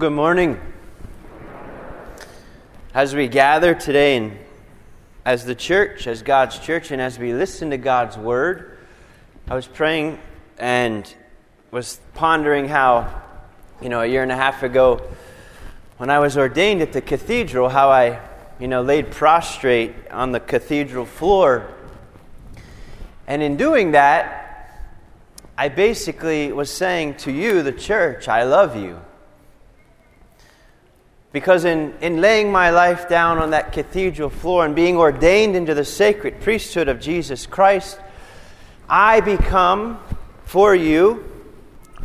good morning. As we gather today and as the church, as God's church, and as we listen to God's word, I was praying and was pondering how, you know, a year and a half ago, when I was ordained at the cathedral, how I, you know, laid prostrate on the cathedral floor. And in doing that, I basically was saying to you, the church, I love you. Because in, in laying my life down on that cathedral floor and being ordained into the sacred priesthood of Jesus Christ, I become for you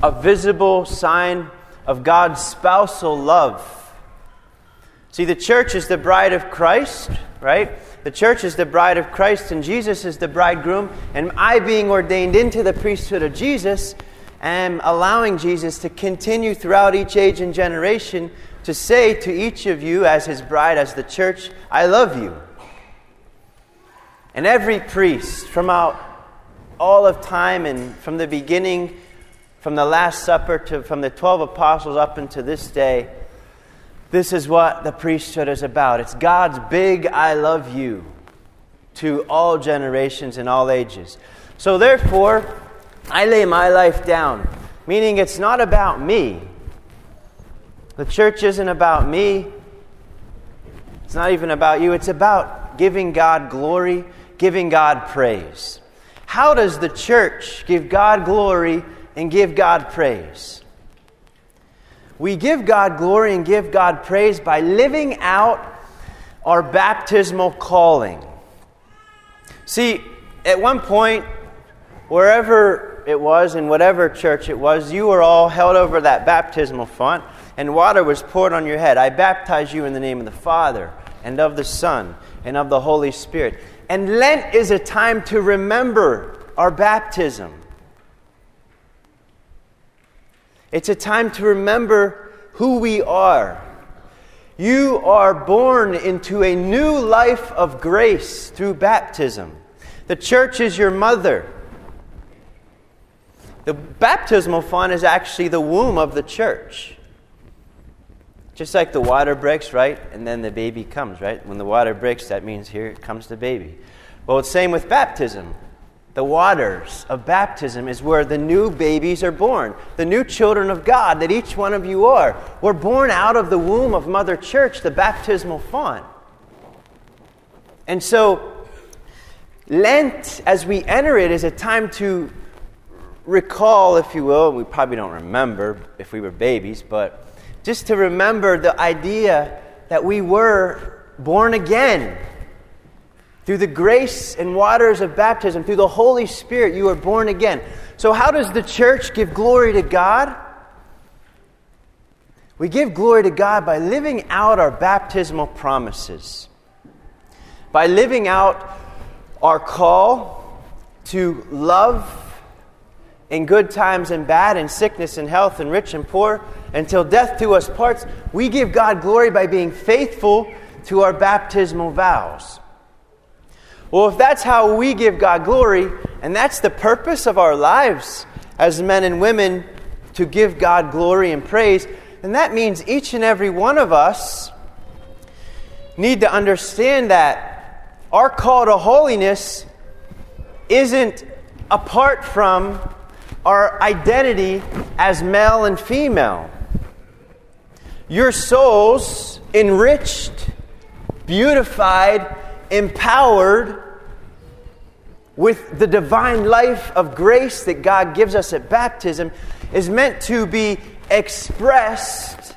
a visible sign of God's spousal love. See, the church is the bride of Christ, right? The church is the bride of Christ, and Jesus is the bridegroom. And I, being ordained into the priesthood of Jesus, am allowing Jesus to continue throughout each age and generation to say to each of you, as his bride, as the church, I love you. And every priest, from out all of time and from the beginning, from the Last Supper to from the 12 apostles up until this day, this is what the priesthood is about. It's God's big I love you to all generations and all ages. So therefore, I lay my life down, meaning it's not about me. The church isn't about me. It's not even about you. It's about giving God glory, giving God praise. How does the church give God glory and give God praise? We give God glory and give God praise by living out our baptismal calling. See, at one point, wherever it was, in whatever church it was, you were all held over that baptismal font and water was poured on your head. I baptize you in the name of the Father, and of the Son, and of the Holy Spirit. And Lent is a time to remember our baptism. It's a time to remember who we are. You are born into a new life of grace through baptism. The church is your mother. The baptismal font is actually the womb of the church. Just like the water breaks, right? And then the baby comes, right? When the water breaks, that means here comes the baby. Well, it's same with baptism. The waters of baptism is where the new babies are born. The new children of God that each one of you are. We're born out of the womb of Mother Church, the baptismal font. And so, Lent, as we enter it, is a time to recall, if you will, we probably don't remember if we were babies, but just to remember the idea that we were born again. Through the grace and waters of baptism, through the Holy Spirit, you are born again. So, how does the church give glory to God? We give glory to God by living out our baptismal promises, by living out our call to love in good times and bad, in sickness and health, and rich and poor, until death do us parts, we give God glory by being faithful to our baptismal vows. Well, if that's how we give God glory, and that's the purpose of our lives as men and women to give God glory and praise, then that means each and every one of us need to understand that our call to holiness isn't apart from our identity as male and female. Your souls enriched, beautified, empowered with the divine life of grace that God gives us at baptism is meant to be expressed,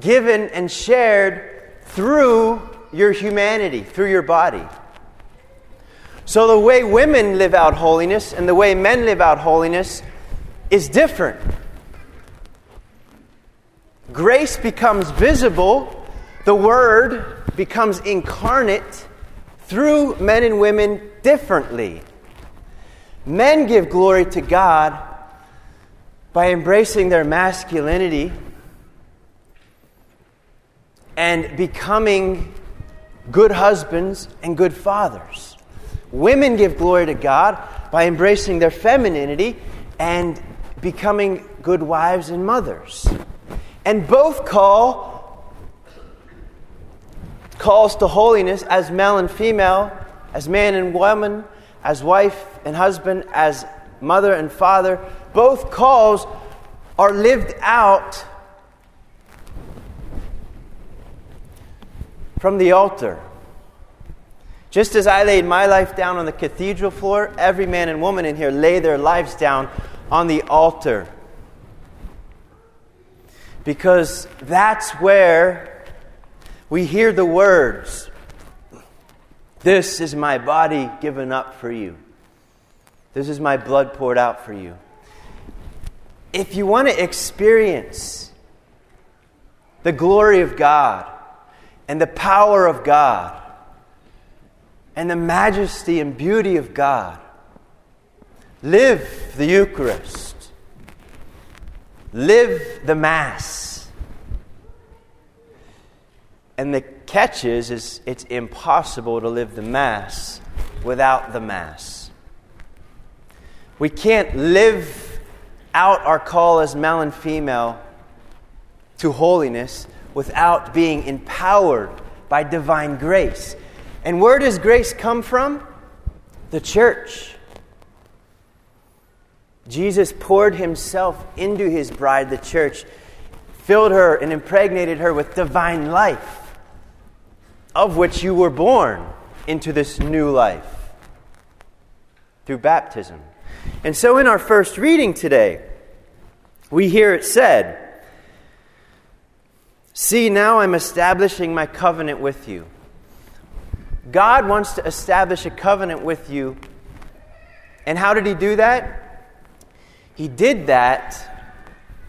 given, and shared through your humanity, through your body. So the way women live out holiness and the way men live out holiness is different. Grace becomes visible, the Word becomes incarnate through men and women differently. Men give glory to God by embracing their masculinity and becoming good husbands and good fathers. Women give glory to God by embracing their femininity and becoming good wives and mothers. And both call calls to holiness as male and female, as man and woman, as wife and husband, as mother and father. Both calls are lived out from the altar. Just as I laid my life down on the cathedral floor, every man and woman in here lay their lives down on the altar. Because that's where we hear the words This is my body given up for you. This is my blood poured out for you. If you want to experience the glory of God and the power of God and the majesty and beauty of God, live the Eucharist, live the Mass. And the catch is, is it's impossible to live the Mass without the Mass. We can't live out our call as male and female to holiness without being empowered by divine grace. And where does grace come from? The church. Jesus poured himself into his bride, the church, filled her and impregnated her with divine life, of which you were born into this new life through baptism. And so in our first reading today, we hear it said, See, now I'm establishing my covenant with you. God wants to establish a covenant with you. And how did He do that? He did that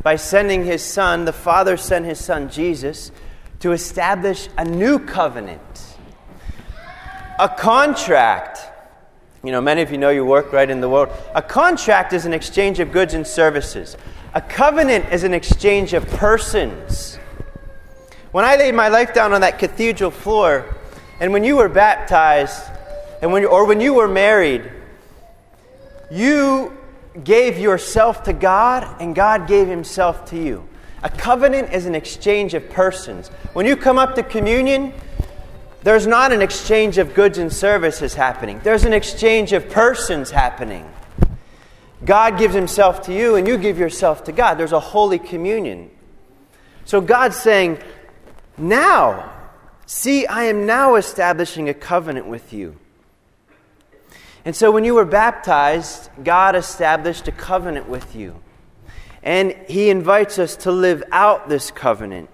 by sending His Son, the Father sent His Son Jesus, to establish a new covenant, a contract you know, many of you know you work right in the world. A contract is an exchange of goods and services. A covenant is an exchange of persons. When I laid my life down on that cathedral floor, and when you were baptized, and when, or when you were married, you gave yourself to God, and God gave Himself to you. A covenant is an exchange of persons. When you come up to communion, there's not an exchange of goods and services happening, there's an exchange of persons happening. God gives himself to you, and you give yourself to God. There's a holy communion. So God's saying, Now, see, I am now establishing a covenant with you. And so when you were baptized, God established a covenant with you. And He invites us to live out this covenant.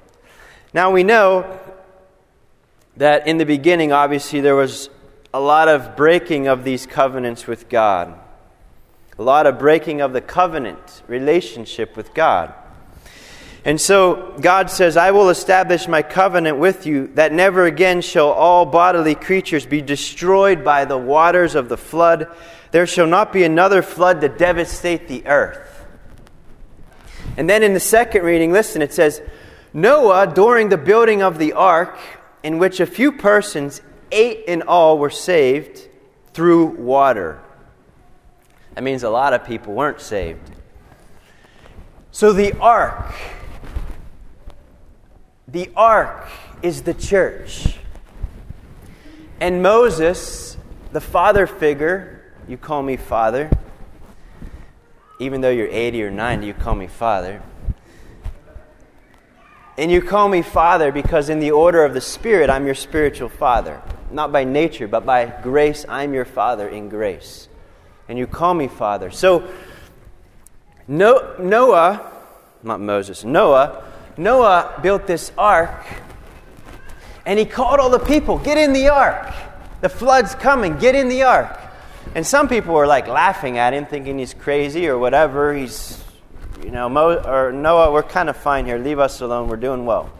Now we know that in the beginning, obviously, there was a lot of breaking of these covenants with God, a lot of breaking of the covenant relationship with God. And so God says, I will establish my covenant with you that never again shall all bodily creatures be destroyed by the waters of the flood. There shall not be another flood to devastate the earth. And then in the second reading, listen, it says, Noah, during the building of the ark, in which a few persons, eight in all, were saved through water. That means a lot of people weren't saved. So the ark, the ark is the church. And Moses, the father figure, you call me father, even though you're 80 or 90, you call me father. And you call me Father because, in the order of the Spirit, I'm your spiritual Father. Not by nature, but by grace, I'm your Father in grace. And you call me Father. So, Noah, not Moses, Noah, Noah built this ark and he called all the people, Get in the ark. The flood's coming, get in the ark. And some people were like laughing at him, thinking he's crazy or whatever. He's you know, Mo, or Noah, we're kind of fine here. Leave us alone. We're doing well.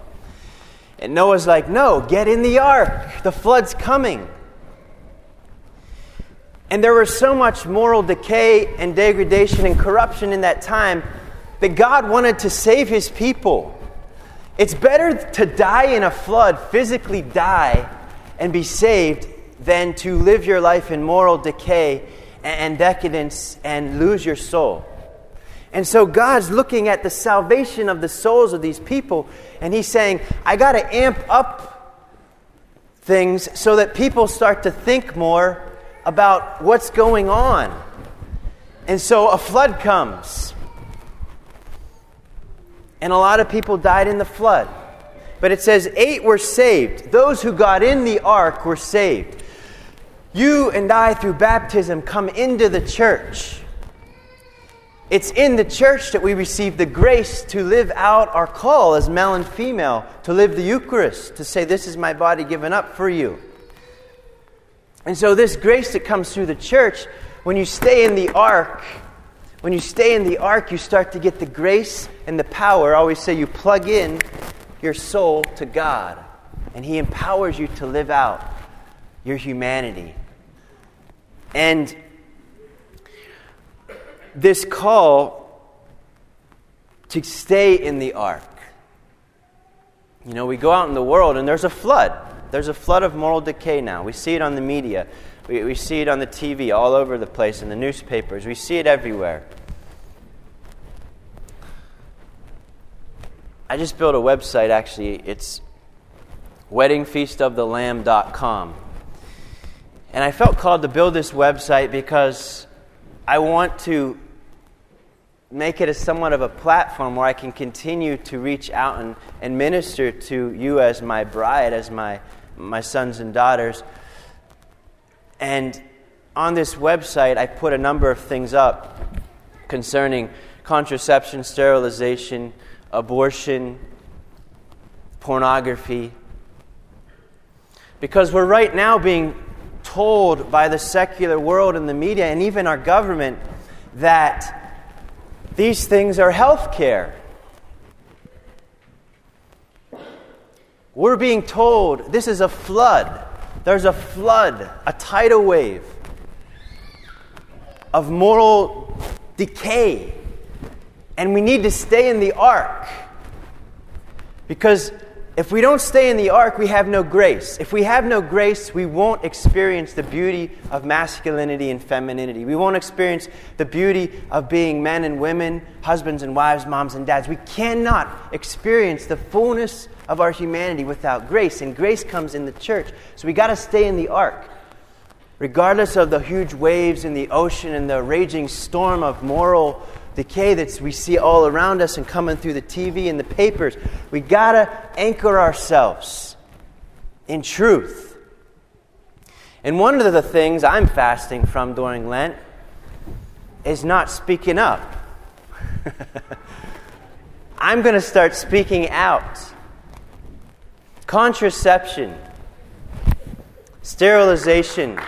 And Noah's like, no, get in the ark. The flood's coming. And there was so much moral decay and degradation and corruption in that time that God wanted to save his people. It's better to die in a flood, physically die, and be saved, than to live your life in moral decay and decadence and lose your soul. And so God's looking at the salvation of the souls of these people, and He's saying, I got to amp up things so that people start to think more about what's going on. And so a flood comes. And a lot of people died in the flood. But it says eight were saved. Those who got in the ark were saved. You and I, through baptism, come into the church. It's in the church that we receive the grace to live out our call as male and female, to live the Eucharist, to say, This is my body given up for you. And so, this grace that comes through the church, when you stay in the ark, when you stay in the ark, you start to get the grace and the power. I always say you plug in your soul to God, and He empowers you to live out your humanity. And this call to stay in the ark. You know, we go out in the world and there's a flood. There's a flood of moral decay now. We see it on the media, we, we see it on the TV all over the place, in the newspapers. We see it everywhere. I just built a website, actually. It's weddingfeastofthelamb.com. And I felt called to build this website because I want to make it as somewhat of a platform where I can continue to reach out and, and minister to you as my bride, as my, my sons and daughters. And on this website, I put a number of things up concerning contraception, sterilization, abortion, pornography. Because we're right now being told by the secular world and the media and even our government that these things are health care. We're being told this is a flood. There's a flood, a tidal wave of moral decay and we need to stay in the ark. Because if we don't stay in the ark, we have no grace. If we have no grace, we won't experience the beauty of masculinity and femininity. We won't experience the beauty of being men and women, husbands and wives, moms and dads. We cannot experience the fullness of our humanity without grace, and grace comes in the church. So we got to stay in the ark. Regardless of the huge waves in the ocean and the raging storm of moral decay that we see all around us and coming through the TV and the papers. We got to anchor ourselves in truth. And one of the things I'm fasting from during Lent is not speaking up. I'm going to start speaking out. Contraception, sterilization,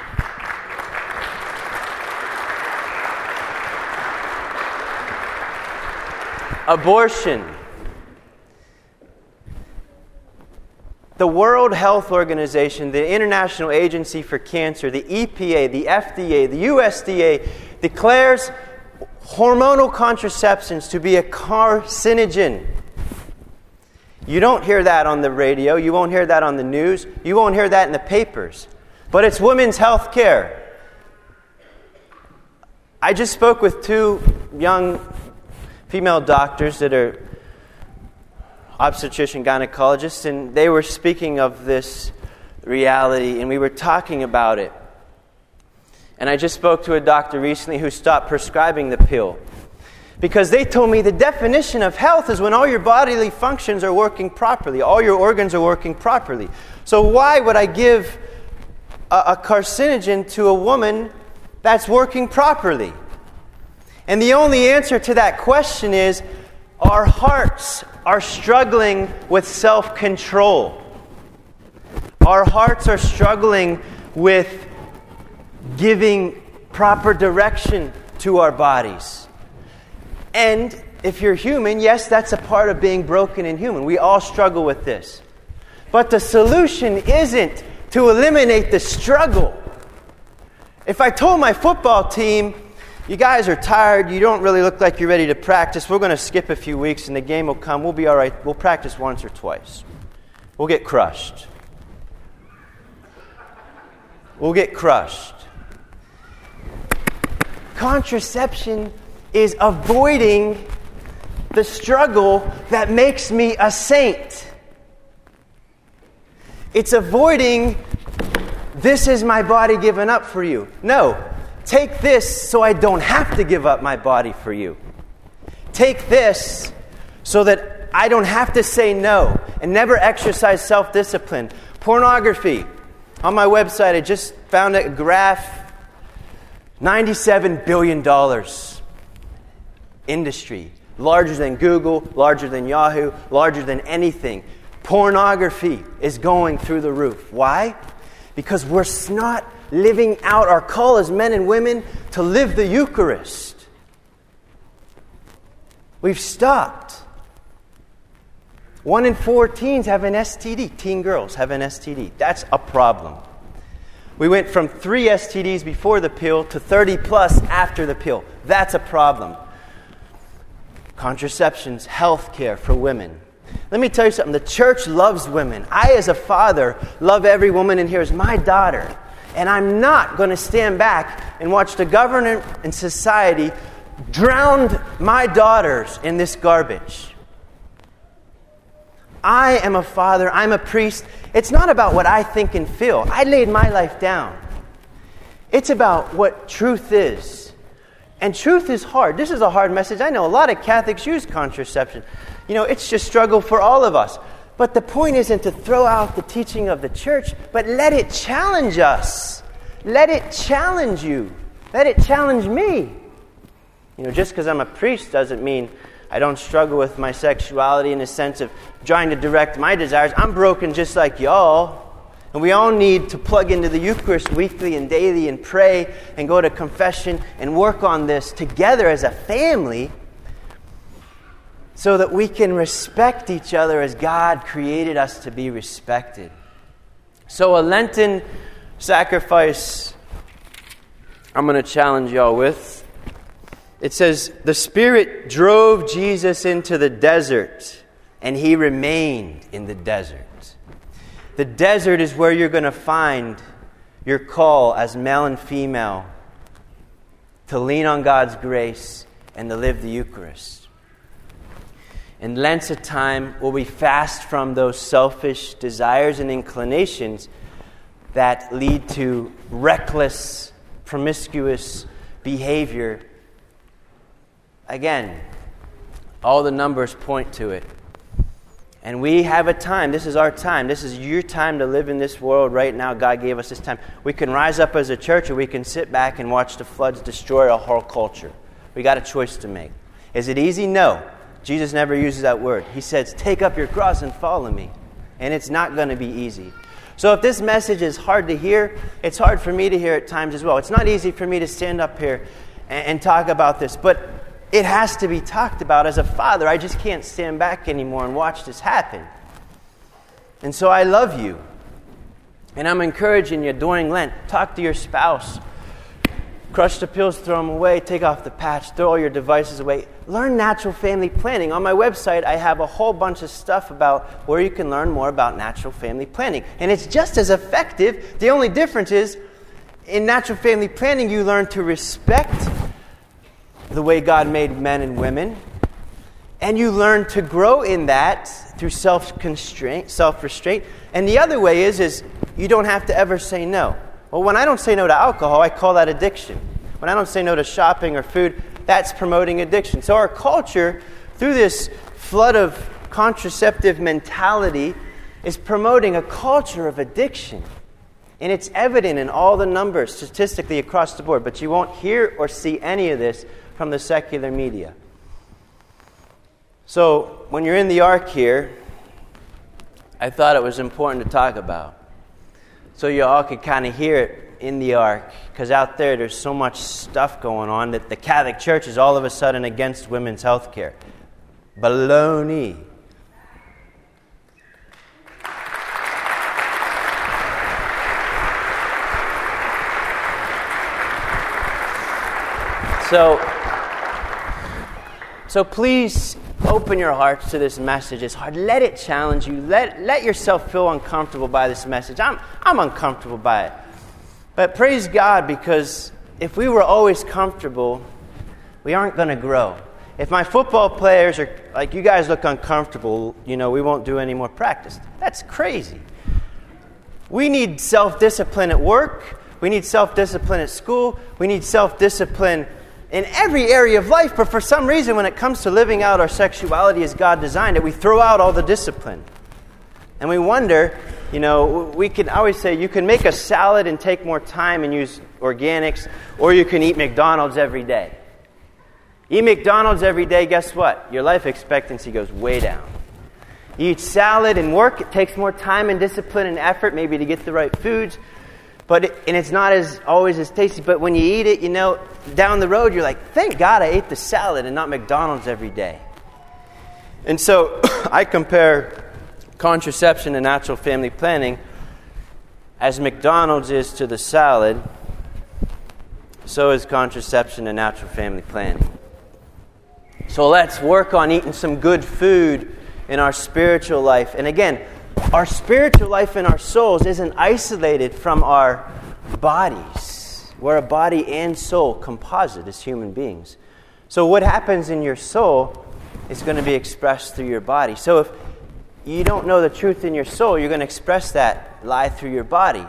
abortion. The World Health Organization, the International Agency for Cancer, the EPA, the FDA, the USDA declares hormonal contraceptions to be a carcinogen. You don't hear that on the radio, you won't hear that on the news, you won't hear that in the papers. But it's women's health care. I just spoke with two young female doctors that are obstetrician gynecologists, and they were speaking of this reality, and we were talking about it. And I just spoke to a doctor recently who stopped prescribing the pill. Because they told me the definition of health is when all your bodily functions are working properly, all your organs are working properly. So, why would I give a, a carcinogen to a woman that's working properly? And the only answer to that question is our hearts are struggling with self control. Our hearts are struggling with giving proper direction to our bodies. And if you're human, yes, that's a part of being broken and human. We all struggle with this. But the solution isn't to eliminate the struggle. If I told my football team, You guys are tired. You don't really look like you're ready to practice. We're going to skip a few weeks and the game will come. We'll be all right. We'll practice once or twice. We'll get crushed. We'll get crushed. Contraception is avoiding the struggle that makes me a saint. It's avoiding this is my body given up for you. No, take this so I don't have to give up my body for you. Take this so that I don't have to say no and never exercise self discipline. Pornography. On my website, I just found a graph $97 billion industry. Larger than Google, larger than Yahoo, larger than anything. Pornography is going through the roof. Why? Because we're not living out our call as men and women to live the Eucharist. We've stopped. One in four teens have an STD. Teen girls have an STD. That's a problem. We went from three STDs before the pill to 30 plus after the pill. That's a problem. Contraceptions, health care for women. Let me tell you something. The church loves women. I, as a father, love every woman in here as my daughter. And I'm not going to stand back and watch the government and society drown my daughters in this garbage. I am a father, I'm a priest. It's not about what I think and feel. I laid my life down. It's about what truth is. And truth is hard. This is a hard message. I know a lot of Catholics use contraception. You know, it's just struggle for all of us. But the point isn't to throw out the teaching of the church, but let it challenge us. Let it challenge you. Let it challenge me. You know, just because I'm a priest doesn't mean I don't struggle with my sexuality in the sense of trying to direct my desires. I'm broken just like y'all. And we all need to plug into the Eucharist weekly and daily and pray and go to confession and work on this together as a family so that we can respect each other as God created us to be respected. So, a Lenten sacrifice I'm going to challenge y'all with. It says, The Spirit drove Jesus into the desert, and he remained in the desert. The desert is where you're going to find your call as male and female to lean on God's grace and to live the Eucharist. And Lent's a time where we fast from those selfish desires and inclinations that lead to reckless, promiscuous behavior. Again, all the numbers point to it. And we have a time. This is our time. This is your time to live in this world right now. God gave us this time. We can rise up as a church or we can sit back and watch the floods destroy our whole culture. We got a choice to make. Is it easy? No. Jesus never uses that word. He says, Take up your cross and follow me. And it's not going to be easy. So if this message is hard to hear, it's hard for me to hear at times as well. It's not easy for me to stand up here and, and talk about this, but it has to be talked about. As a father, I just can't stand back anymore and watch this happen. And so I love you. And I'm encouraging you during Lent, talk to your spouse Crush the pills, throw them away, take off the patch, throw all your devices away. Learn natural family planning. On my website, I have a whole bunch of stuff about where you can learn more about natural family planning. And it's just as effective. The only difference is in natural family planning, you learn to respect the way God made men and women. And you learn to grow in that through self constraint, self restraint. And the other way is, is you don't have to ever say no. Well, when I don't say no to alcohol, I call that addiction. When I don't say no to shopping or food, that's promoting addiction. So our culture, through this flood of contraceptive mentality, is promoting a culture of addiction. And it's evident in all the numbers statistically across the board, but you won't hear or see any of this from the secular media. So, when you're in the ark here, I thought it was important to talk about so you all could kind of hear it in the ark because out there there's so much stuff going on that the Catholic Church is all of a sudden against women's health care. Baloney. So, so please open your hearts to this message. It's hard. Let it challenge you. Let, let yourself feel uncomfortable by this message. I'm, I'm uncomfortable by it. But praise God because if we were always comfortable, we aren't going to grow. If my football players are like, you guys look uncomfortable, you know, we won't do any more practice. That's crazy. We need self discipline at work. We need self discipline at school. We need self discipline in every area of life, but for some reason, when it comes to living out our sexuality as God designed it, we throw out all the discipline. And we wonder, you know, we can always say you can make a salad and take more time and use organics, or you can eat McDonald's every day. Eat McDonald's every day, guess what? Your life expectancy goes way down. You eat salad and work, it takes more time and discipline and effort, maybe to get the right foods. But it, and it's not as always as tasty. But when you eat it, you know, down the road, you're like, thank God I ate the salad and not McDonald's every day. And so I compare contraception and natural family planning as McDonald's is to the salad, so is contraception and natural family planning. So let's work on eating some good food in our spiritual life. And again, our spiritual life in our souls isn't isolated from our bodies. We're a body and soul composite as human beings. So, what happens in your soul is going to be expressed through your body. So, if you don't know the truth in your soul, you're going to express that lie through your body.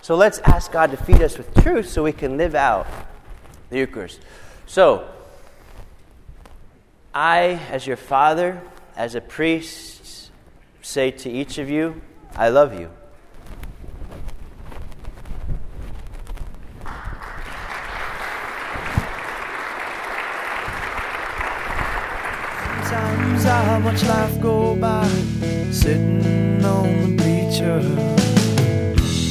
So, let's ask God to feed us with truth so we can live out the Eucharist. So, I, as your father, as a priest, say to each of you, I love you. Sometimes I watch life go by, sitting on the.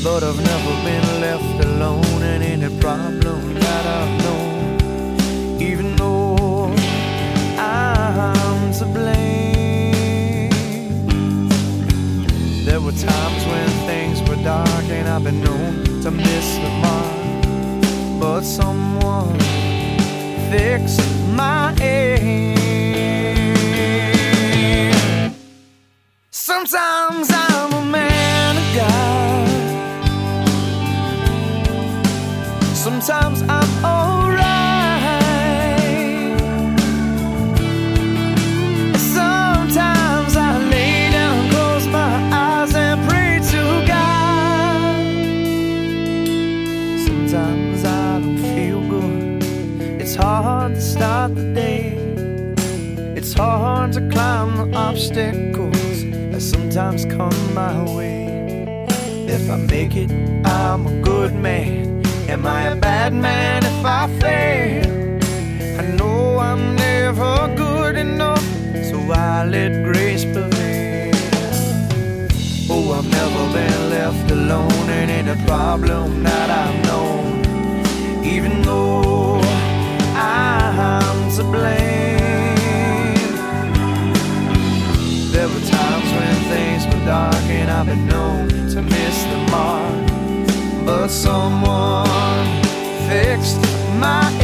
But I've never been left alone were times when things were dark and I've been known to miss the mark. But someone fixed my aim. Sometimes I'm sometimes come my way. If I make it, I'm a good man. Am I a bad man if I fail? I know I'm never good enough, so I let grace prevail. Oh, I've never been left alone in any problem that I've known, even though I'm to blame. Dark and I've been known to miss the mark, but someone fixed my